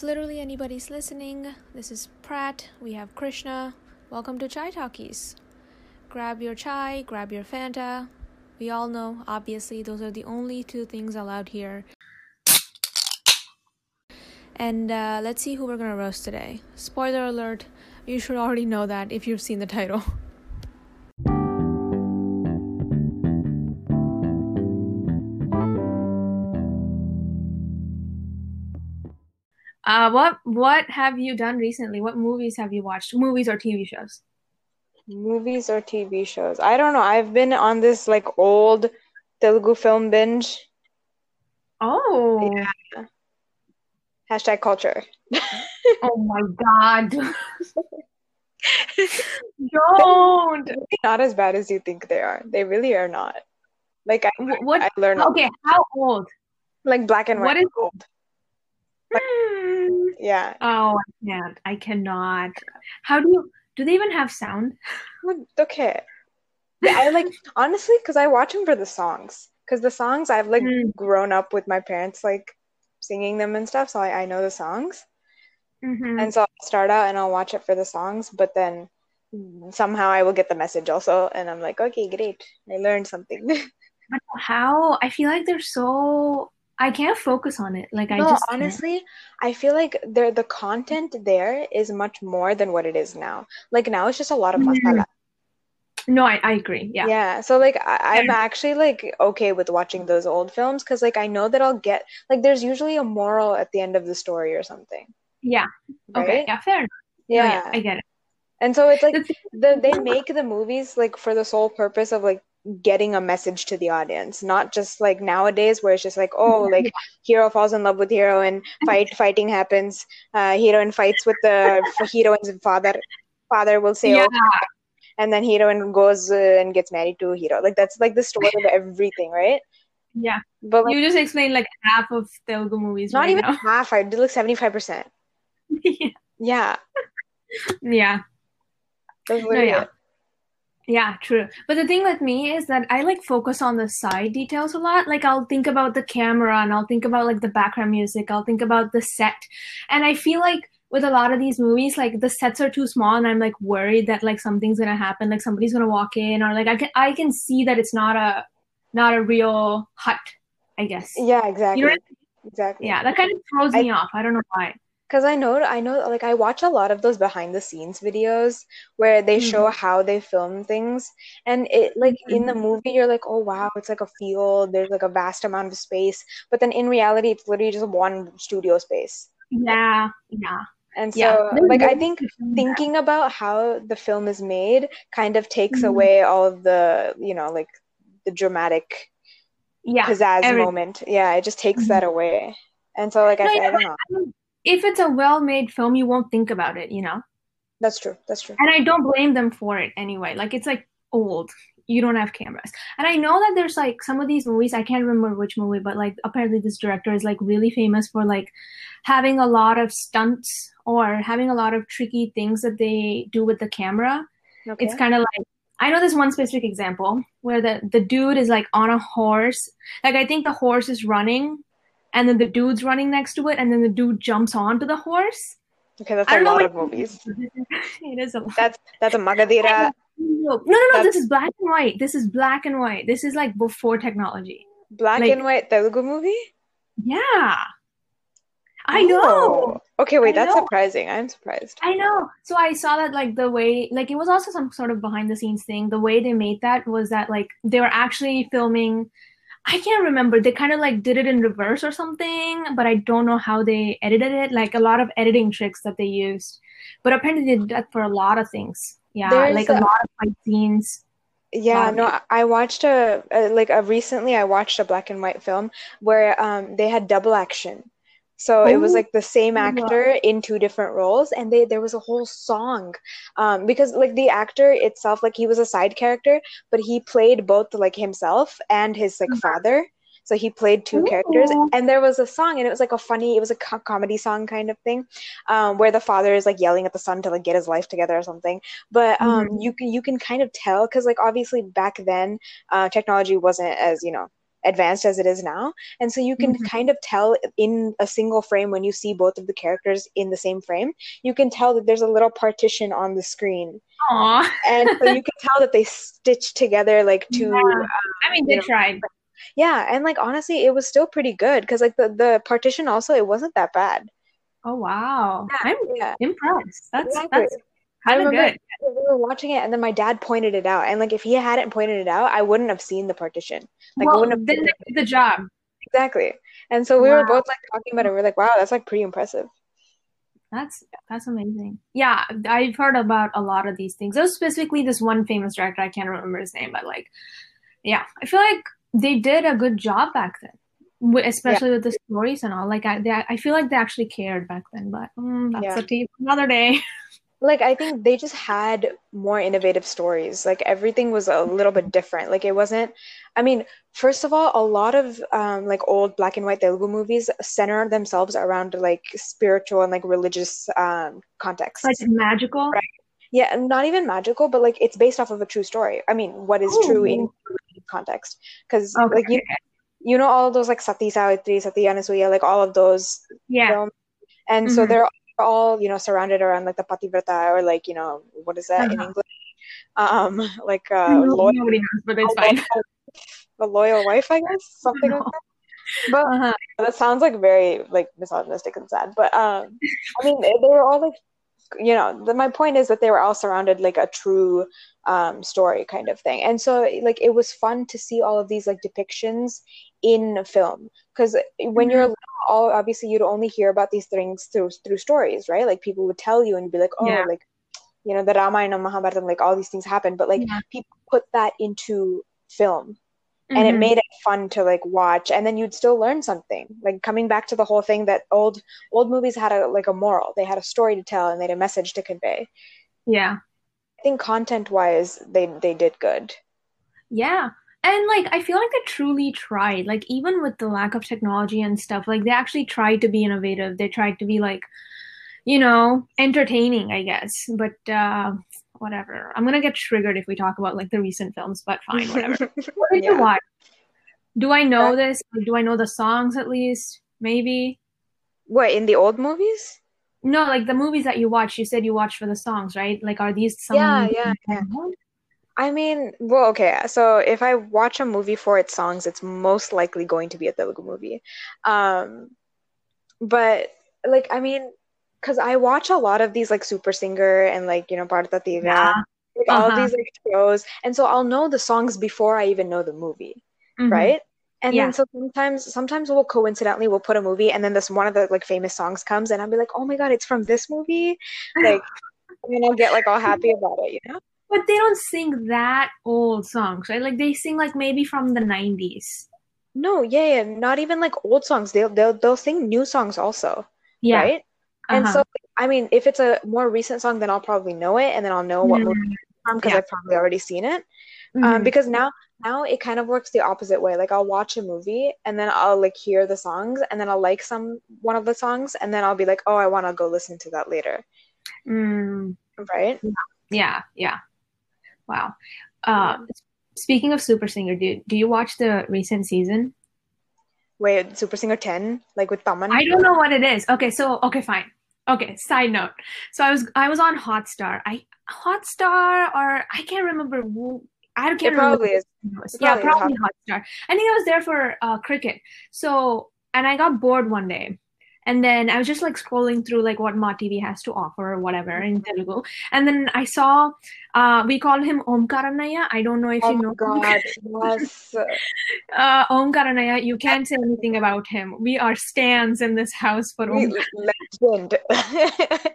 If literally anybody's listening, this is Pratt. We have Krishna. Welcome to Chai Talkies. Grab your chai, grab your Fanta. We all know, obviously, those are the only two things allowed here. And uh, let's see who we're gonna roast today. Spoiler alert, you should already know that if you've seen the title. Uh, what what have you done recently? What movies have you watched? Movies or TV shows? Movies or TV shows? I don't know. I've been on this like old Telugu film binge. Oh, Yeah. Hashtag culture. oh my god! Don't. Not as bad as you think they are. They really are not. Like I, What? I learned Okay, how old? like black and white. What is- gold. Hmm. Yeah. Oh, I can't. I cannot. How do you? Do they even have sound? Okay. Yeah, I like honestly because I watch them for the songs. Because the songs I've like Mm. grown up with my parents like singing them and stuff, so I, I know the songs. Mm-hmm. And so I'll start out and I'll watch it for the songs, but then somehow I will get the message also, and I'm like, okay, great, I learned something. But how? I feel like they're so. I can't focus on it. Like I No, just can't. honestly, I feel like there the content there is much more than what it is now. Like now it's just a lot of masala. Mm-hmm. No, I, I agree. Yeah. Yeah, so like I, I'm actually like okay with watching those old films because like I know that I'll get like there's usually a moral at the end of the story or something, Yeah. Okay. Yeah. Fair enough. No, Yeah. yeah. I get it. And so it's like the they make the movies like for the sole purpose of like getting a message to the audience, not just like nowadays where it's just like, oh, like hero falls in love with hero and fight fighting happens. Uh, heroine fights with the heroine's father. Father will say, Yeah. okay, and then heroine goes uh, and gets married to hero. Like that's like the story of everything, right? Yeah. But like, You just explained like half of Telugu movies not right even now. half. I did like seventy five percent. yeah. Yeah, No, yeah. Yeah, true. But the thing with me is that I like focus on the side details a lot. Like I'll think about the camera and I'll think about like the background music. I'll think about the set. And I feel like with a lot of these movies, like the sets are too small and I'm like worried that like something's gonna happen, like somebody's gonna walk in or like I can I can see that it's not a not a real hut, I guess. Yeah, exactly. You know what Exactly. Yeah, that kind of throws I- me off. I don't know why. Because I know, I know, like I watch a lot of those behind the scenes videos where they show how they film things, and it like in the movie you're like, oh wow, it's like a field. There's like a vast amount of space, but then in reality, it's literally just one studio space. Yeah, yeah. And so, There's like I think thinking about how the film is made kind of takes Mhm. away all of the, you know, like the dramatic Yeah. pizzazz moment. Yeah, it just takes that away. And so, like I, No, I you know don't know. If it's a well-made film, you won't think about it, you know? That's true. That's true. And I don't blame them for it anyway. Like it's like old. You don't have cameras. And I know that there's like some of these movies, I can't remember which movie, but like apparently this director is like really famous for like having a lot of stunts or having a lot of tricky things that they do with the camera. Okay. It's kind of like I know this one specific example where the the dude is like on a horse. Like I think the horse is running and then the dude's running next to it and then the dude jumps onto the horse. Okay, that's a lot of movies. it is a lot. That's that's a Magadheera. No, no, no. That's- This is black and white. This is black and white. This is like before technology. Black Like- and white Telugu movie? Yeah. I oh. know. Oh. Okay, wait, I that's know. surprising. I'm surprised. I know. So I saw that like the way like it was also some sort of behind the scenes thing. The way they made that was that like they were actually filming I can't remember. They kind of like did it in reverse or something, but I don't know how they edited it. Like a lot of editing tricks that they used. But apparently they did that for a lot of things. Yeah, There's like a a- lot of fight scenes. Yeah, Wow. no, I- I watched a, a like a recently I watched a black and white film where um they had double action. So it was Oh. like the same actor in two different roles and they there was a whole song. Um because like the actor itself like he was a side character, but he played both like himself and his like Mhm. father. So he played two characters and there was a song and it was like a funny it was a co- comedy song kind of thing um where the father is like yelling at the son to like get his life together or something but um you can you can kind of tell because like obviously back then uh technology wasn't as you know advanced as it is now and so you can Mhm. kind of tell in a single frame when you see both of the characters in the same frame you can tell that there's a little partition on the screen Aw. and so you can tell that they stitched together like two Yeah. I mean, they know, tried. yeah and like honestly it was still pretty good because like the, the partition also it wasn't that bad Oh wow, yeah. I'm yeah impressed. That's exactly that's kind of remember good. we were watching it and then my dad pointed it out and like if he hadn't pointed it out I wouldn't have seen the partition like I Well, wouldn't have then they did the job. exactly and so we were both like talking about it we're like wow that's like pretty impressive that's that's amazing. Yeah, I've heard about a lot of these things. There's specifically this one famous director. I can't remember his name, but like, yeah, I feel like they did a good job back then, wi- yeah especially with the stories and all. Like, I they, I feel like they actually cared back then. But mm, that's yeah a another day. like I think they just had more innovative stories. Like everything was a little bit different. Like it wasn't, I mean, first of all, a lot of um like old black and white Telugu movies center themselves around like spiritual and like religious um Like magical. Right? Yeah, not even magical, but like it's based off of a true story. I mean, what is true in Oh, context? Because okay. like you you know all of those like Sati Savitri, Sati Anasuya, like all of those Yeah. films. And so Mm-hmm. they're all, you know, surrounded around like the Pativrata or like, you know, what is that in Uh-huh. English? Um, like uh loyal, nobody knows, but it's fine. a loyal wife, I guess, something like that. But Uh-huh. that sounds like very like misogynistic and sad. But um, I mean, they, they were all like, you know, the, my point is that they were all surrounded like a true um story kind of thing. And so like it was fun to see all of these like depictions in film because when you're Mhm. little, all obviously you'd only hear about these things through through stories, right? Like people would tell you and be like, oh, Yeah. like you know, the Ramayana, Mahabharata, like all these things happen. But like Yeah. people put that into film and it Mhm. made it fun to like watch and then you'd still learn something like coming back to the whole thing that old old movies had a like a moral they had a story to tell and they had a message to convey Yeah. i think content wise they they did good Yeah. And like I feel like they truly tried. Like even with the lack of technology and stuff, like they actually tried to be innovative. They tried to be like, you know, entertaining, I guess. But uh whatever. I'm gonna get triggered if we talk about like the recent films, but fine, whatever. What did you watch? Do I know Uh, this? Like, do I know the songs at least? Maybe. what in the old movies No, like the movies that you watch, you said you watched for the songs, right? Like are these yeah some yeah yeah i mean well okay so if i watch a movie for its songs it's most likely going to be a telugu movie um but like i mean because i watch a lot of these like super singer and like you know Bharata Tira Yeah. like all of Uh-huh. these like shows and so i'll know the songs before i even know the movie Mhm. right and Yeah. then so sometimes sometimes we'll coincidentally we'll put a movie and then this one of the like famous songs comes and i'll be like oh my god it's from this movie like and then i'll get like all happy about it you know But they don't sing that old songs, right? Like they sing like maybe from the 90s. no yeah yeah not even like old songs they'll they'll, they'll sing new songs also Yeah. right and Uh-huh. so i mean if it's a more recent song then i'll probably know it and then i'll know what movie Mm, it's from because yeah. i've probably already seen it um Mhm. because now now it kind of works the opposite way like i'll watch a movie and then i'll like hear the songs and then i'll like some one of the songs and then i'll be like oh i want to go listen to that later Mm, right yeah, yeah. Wow. Uh, speaking of Super Singer, do do you watch the recent season? wait super singer 10 like with taman I don't know what it is. Okay, so okay, fine. Okay, side note. So I was I was on Hotstar. I Hotstar or I can't remember. who- I can't it remember. probably is it Yeah, probably probably Hotstar. I think I was there for uh, cricket. So and I got bored one day. And then I was just like scrolling through like what Maa TV has to offer or whatever in Telugu. And then I saw uh we call him Om Karanaya. I don't know if oh you know god yes uh Om Karanaya. You can't say anything about him. We are stands in this house for Om We- legend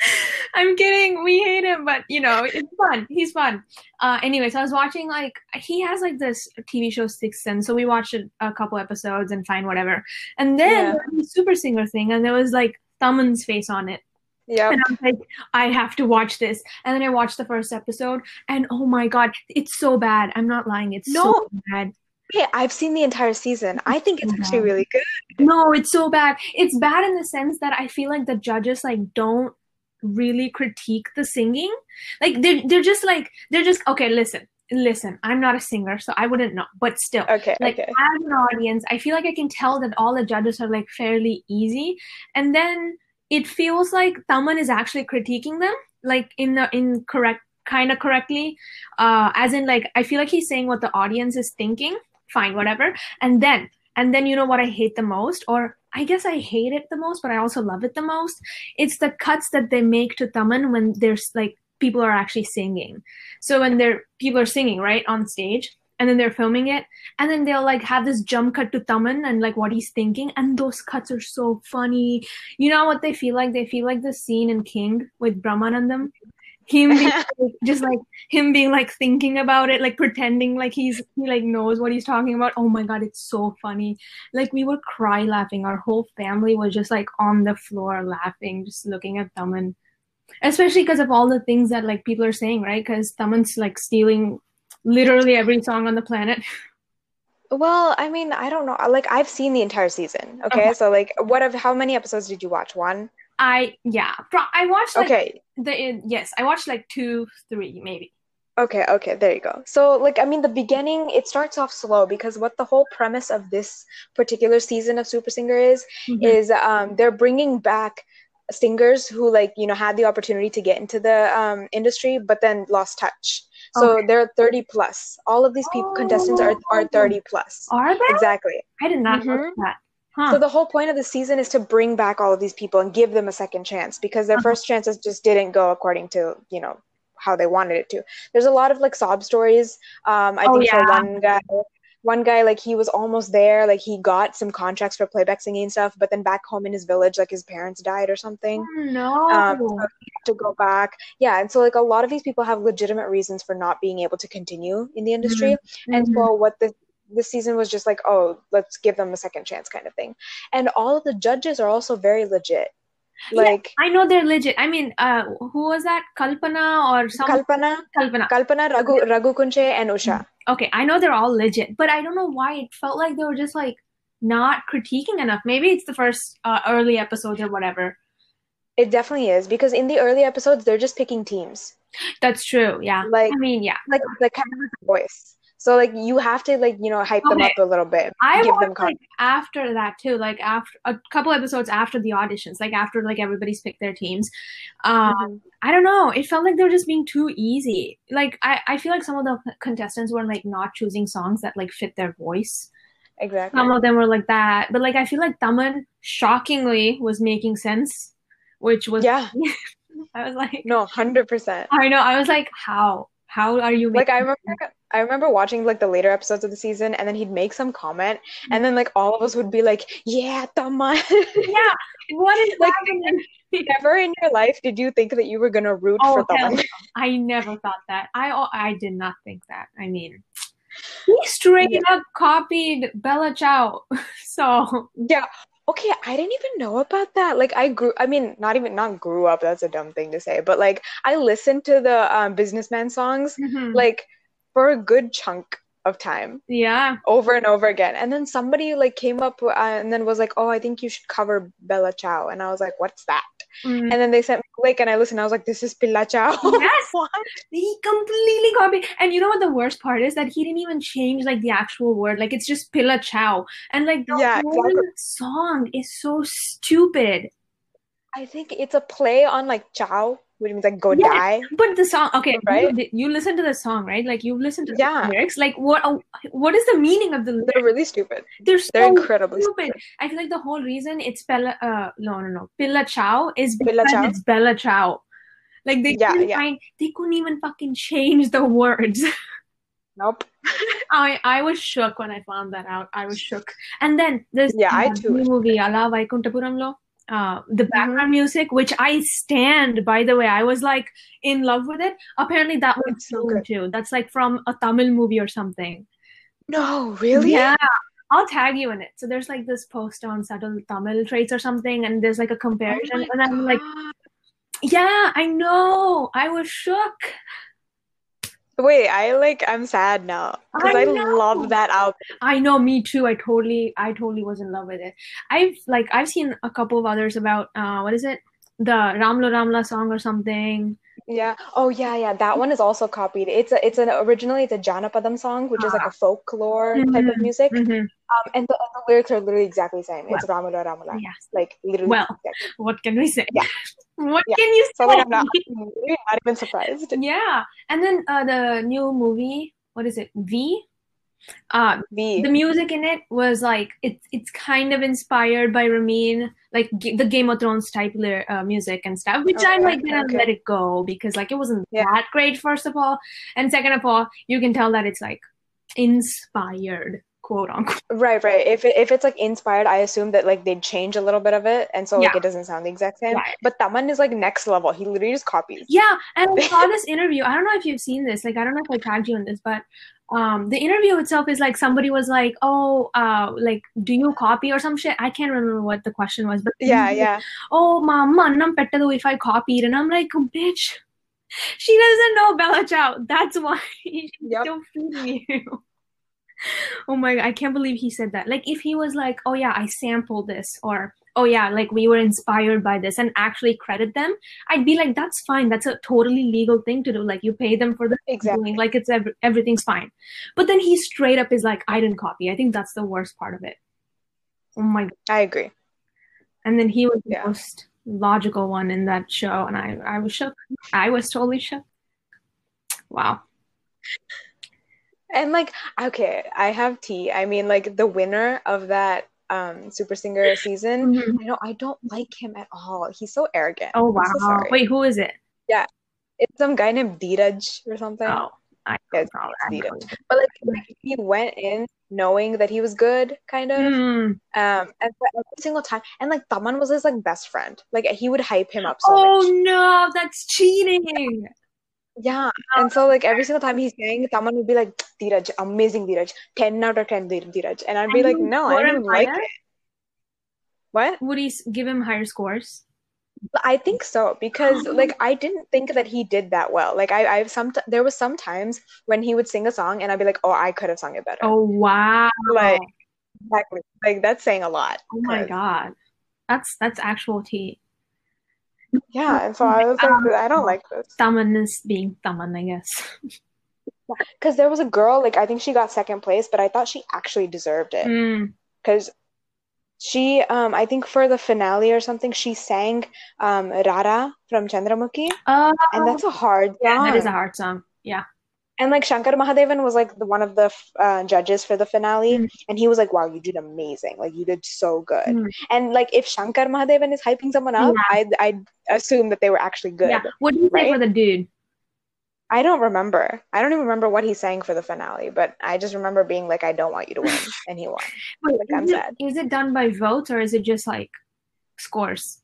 I'm kidding. We hate him, but you know, it's fun. He's fun. Uh, anyways, I was watching like he has like this TV show Sixth Sense, so we watched a, couple episodes and fine whatever. And then Yeah. the Super Singer thing, and there was like Thaman's face on it, Yeah. and I was like, I have to watch this. And then I watched the first episode, and oh my god, it's so bad. I'm not lying. It's No. so bad. Hey, I've seen the entire season. I think it's actually really good. No, it's so bad. It's bad in the sense that I feel like the judges like don't really critique the singing. Like they're they're just like they're just okay, listen. listen, I'm not a singer, so I wouldn't know. But still, Okay, like okay. as an audience, I feel like I can tell that all the judges are like fairly easy, and then it feels like someone is actually critiquing them, like in the incorrect kind of correctly, uh, as in like I feel like he's saying what the audience is thinking. Fine, whatever, and then and then you know what I hate the most, or I guess I hate it the most, but I also love it the most. It's the cuts that they make to Taman when there's like people are actually singing. So when they're people are singing right on stage, and then they're filming it, and then they'll like have this jump cut to Taman and like what he's thinking, and those cuts are so funny. You know what they feel like? They feel like the scene in King with Brahmanandam. Him being, like, just like him being like thinking about it, like pretending like he's he like knows what he's talking about. Oh my god, it's so funny. Like we would cry laughing. Our whole family was just like on the floor laughing, just looking at Taman especially because of all the things that like people are saying right because Taman's like stealing literally every song on the planet Well, I mean, I don't know. Like I've seen the entire season. Okay, Okay. so like, what of how many episodes did you watch? One. I yeah i watched like Okay. the yes i watched like two three maybe Okay, okay, there you go. So, like, I mean, the beginning, it starts off slow because what the whole premise of this particular season of Super Singer is, Mhm. is um, they're bringing back singers who, like, you know, had the opportunity to get into the um, industry, but then lost touch. So Okay. they're 30 plus. All of these people, contestants are, are 30 plus. are they Exactly. i did not know Mhm. that huh So the whole point of the season is to bring back all of these people and give them a second chance because their Uh-huh. first chances just didn't go according to, you know, how they wanted it to. There's a lot of like sob stories. Um, I Oh, think for one guy, one guy like he was almost there, like he got some contracts for playback singing and stuff, but then back home in his village, like his parents died or something. Oh, no Um, so he had to go back. Yeah, and so like a lot of these people have legitimate reasons for not being able to continue in the industry. And Mhm. so what the this season was just like, oh, let's give them a second chance kind of thing. And all of the judges are also very legit. Yeah. I know they're legit i mean uh who was that kalpana or some Kalpana, kalpana Kalpana, Raghu, Raghu Kunche, and Usha. okay i know they're all legit but i don't know why it felt like they were just like not critiquing enough maybe it's the first uh, early episodes or whatever It definitely is because in the early episodes they're just picking teams, that's true yeah like i mean yeah like like kind of like voice. So like you have to like you know hype them up a little bit, I give watched them like after that too, like after a couple episodes after the auditions, like after like everybody's picked their teams. Um, Mhm. I don't know. It felt like they were just being too easy. Like I, I feel like some of the contestants were like not choosing songs that like fit their voice. Exactly. Some of them were like that, but like I feel like Taman shockingly was making sense, which was Yeah. I was like, No, hundred percent. I know. I was like, how? How are you? Like I remember, I remember watching like the later episodes of the season, and then he'd make some comment, and then like all of us would be like, "Yeah, Taman." Yeah. What is Like? Never in your life did you think that you were gonna root Oh, for Taman. I never thought that. I I did not think that. I mean, he straight Yeah. up copied Bella Ciao. So Yeah. Okay, I didn't even know about that. Like I grew I mean, not even not grew up, that's a dumb thing to say, but like I listened to the um businessman songs Mhm. like for a good chunk of time yeah, over and over again. And then somebody like came up uh, and then was like, "Oh, I think you should cover Bella Ciao." And I was like, "What's that?" Mm. And then they sent me a link and I listened. I was like, "This is Pilla Ciao." Yes. What? he completely copied. And you know what the worst part is that he didn't even change like the actual word. Like it's just Pilla Ciao, and like the Yeah, whole exactly. song is so stupid. I think it's a play on like Ciao, which means like go Yeah. die. But the song, okay, Right? You, you listen to the song, right? Like you listen to Yeah. the lyrics. Like what? oh, What is the meaning of the lyrics? They're really stupid. They're so They're incredibly stupid. I feel like the whole reason it's Bella, uh, no, no, no, Pilla Ciao is because Ciao? it's Bella Ciao. Like they Yeah, couldn't yeah. find, they couldn't even fucking change the words. Nope. I I was shook when I found that out. I was shook. And then there's Yeah, I uh, too movie Ala Vaikunthapurramuloo. Uh, the background music, which I stand by the way, I was like in love with it. Apparently, that was so good. too. That's like from a Tamil movie or something. No, really? Yeah. I'll tag you in it. So there's like this post on subtle Tamil traits or something, and there's like a Oh comparison. my and I'm like, yeah, I know. I was shook. Wait, I like I'm sad now because I I, love that album. I know, me too. I totally, I totally was in love with it. I've like, I've seen a couple of others about, uh, what is it? The Ramlo Ramla song or something. Yeah. Oh yeah, yeah. That one is also copied. It's a it's an originally it's a Janapadam song, which is like a folklore type of Mhm, music. mhm. Um, and the, the lyrics are literally exactly the same. It's Ramula Ramula. Yes. Like literally Well, exactly. What can we say? Yeah. What Yeah. can you So say? like I'm not, I'm not even surprised. Yeah. And then uh, the new movie, what is it? V? Uh, V. the music in it was like it's it's kind of inspired by Ramin, like g- the Game of Thrones type ly- uh, music and stuff, which I'm like gonna okay. let it go because like it wasn't Yeah. that great first of all, and second of all, you can tell that it's like inspired, quote unquote. Right, right. If it, if it's like inspired, I assume that like they'd change a little bit of it, and so like Yeah. it doesn't sound the exact same. Right. But Taman is like next level. He literally just copies. Yeah, and I saw this interview. I don't know if you've seen this. Like, I don't know if I tagged you on this, but um, the interview itself is like somebody was like, "Oh, uh, like, do you copy or some shit?" I can't remember what the question was, but Yeah, yeah. Oh, mama, annam pettadu if I copied, and I'm like, bitch, she doesn't know Bella Ciao. That's why she's Yep. still feeding you. Oh my god, I can't believe he said that. Like, if he was like, "Oh yeah, I sampled this," or "Oh yeah, like we were inspired by this," and actually credit them, I'd be like, "That's fine. That's a totally legal thing to do. Like, you pay them for the Exactly. doing, like it's ev- everything's fine." But then he straight up is like, "I didn't copy." I think that's the worst part of it. Oh my god. I agree. And then he was the Yeah. most logical one in that show, and I, I was shook. I was totally shook. Wow. And like, okay, I have tea. I mean, like the winner of that um Super Singer season, Mhm. you know, I don't like him at all. He's so arrogant. Oh I'm so wow. Wait, who is it? Yeah, it's some guy named Dheeraj or something. Oh, I Yeah, know. Dheeraj. But like, like, he went in knowing that he was good, kind of. Mm. Um, and every single time, and like Taman was his like best friend. Like he would hype him up so Oh much. no, that's cheating. Yeah, and um, so like every single time he's sang, Taman would be like, "Dheeraj, amazing Dheeraj, ten out of ten Dheeraj," and I'd be And like, "No, I don't like higher? it." What? Would he give him higher scores? I think so because oh. like I didn't think that he did that well. Like I, I've some there was some times when he would sing a song and I'd be like, "Oh, I could have sung it better." Oh wow. Like exactly, like that's saying a lot. Oh my god. That's that's actual tea. Yeah, and so I was like, Um, I don't like this. Taman is being Taman, I guess. Because there was a girl, like I think she got second place, but I thought she actually deserved it. Mm. Because she, um, I think for the finale or something, she sang um Rara from Chandramukhi, Oh, and that's a hard yeah, that is a hard song. Yeah. And like Shankar Mahadevan was like the one of the uh, judges for the finale, Mm. and he was like, "Wow, you did amazing! Like you did so good." Mm. And like if Shankar Mahadevan is hyping someone up, Yeah. I'd I'd assume that they were actually good. Yeah. What do you say for the dude? I don't remember. I don't even remember what he sang for the finale, but I just remember being like, "I don't want you to win," and he won. Wait, Like, I'm is it, sad. is it done by votes or is it just like scores?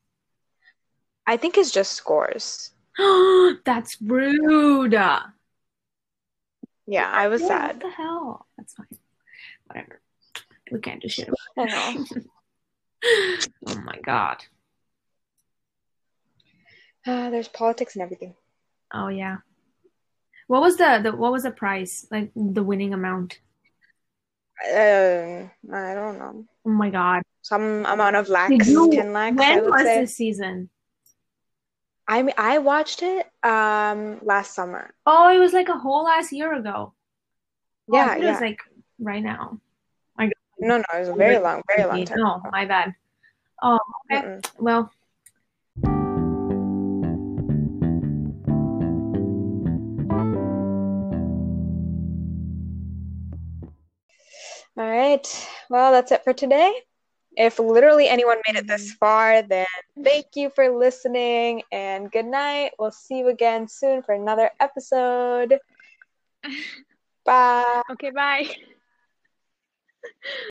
I think it's just scores. That's rude. Yeah, I was Yeah, sad. What the hell? That's fine. Whatever. We can't do shit about it. Oh my god. Uh, there's politics and everything. Oh yeah. What was the, the what was the price? Like the winning amount? Um, I don't know. Oh my god. Some amount of lakhs, you, 10 lakhs, when was say. this season? I mean, I watched it um last summer. Oh, it was like a whole last year ago. Oh, I Yeah, it yeah. was like right now. I No, no, it was a very long, very long time. No, my bad. Oh, okay. Mm-mm. Well, All right. Well, that's it for today. If literally anyone made it this mm. far, then thank you for listening and good night. We'll see you again soon for another episode. Bye. okay, bye.